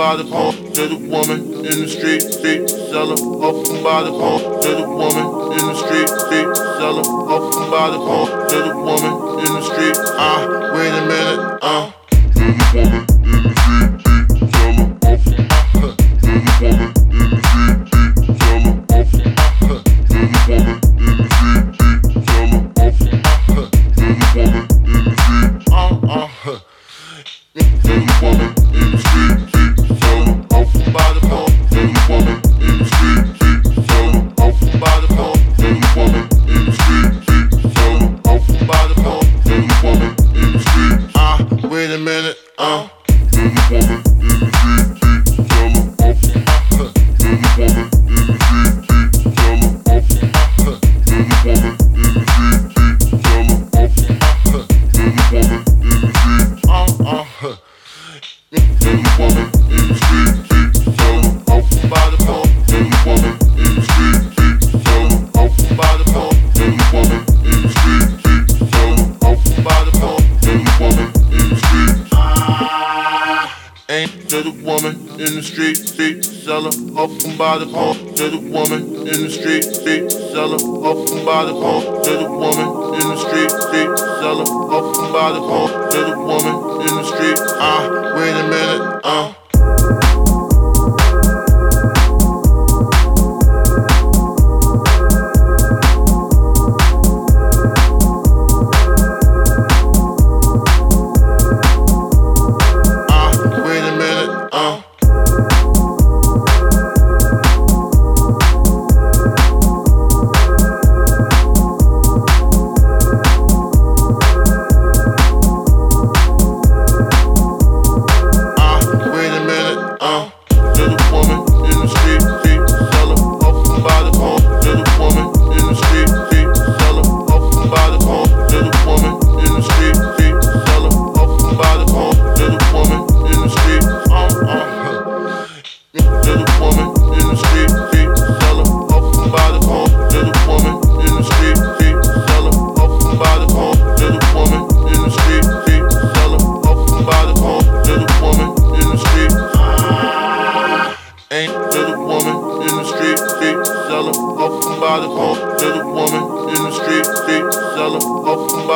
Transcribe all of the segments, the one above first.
wait a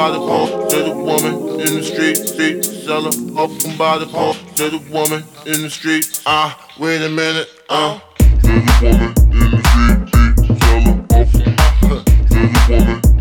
by the pump to the woman in the street, street seller. Open by the pump to the woman in the street. Ah, uh, wait a minute, ah. Uh. To the woman in the street, street seller. Open to the woman.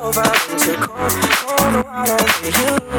over. Cause you're cold, cold water for you.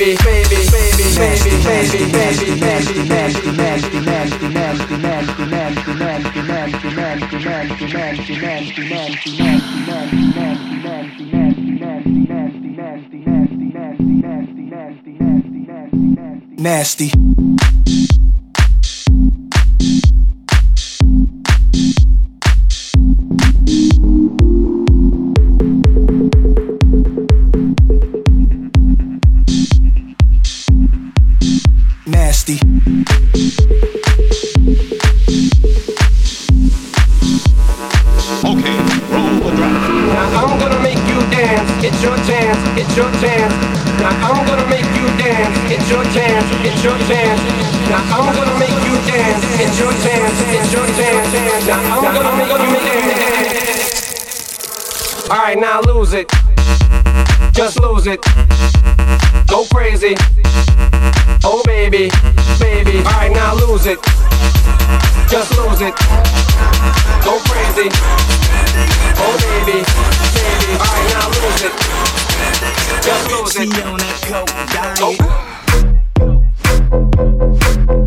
baby, baby, baby, baby, baby, baby, baby, baby, baby, baby, baby, baby, Nasty. Now I'm gonna make you dance. It's dance. Dance. Now I'm gonna make you dance. All right, now lose it. Just lose it. Go crazy. Oh baby, baby. All right, now lose it. Just lose it. Go crazy. Oh baby, baby. All right, now lose it. Just lose it. Thank you.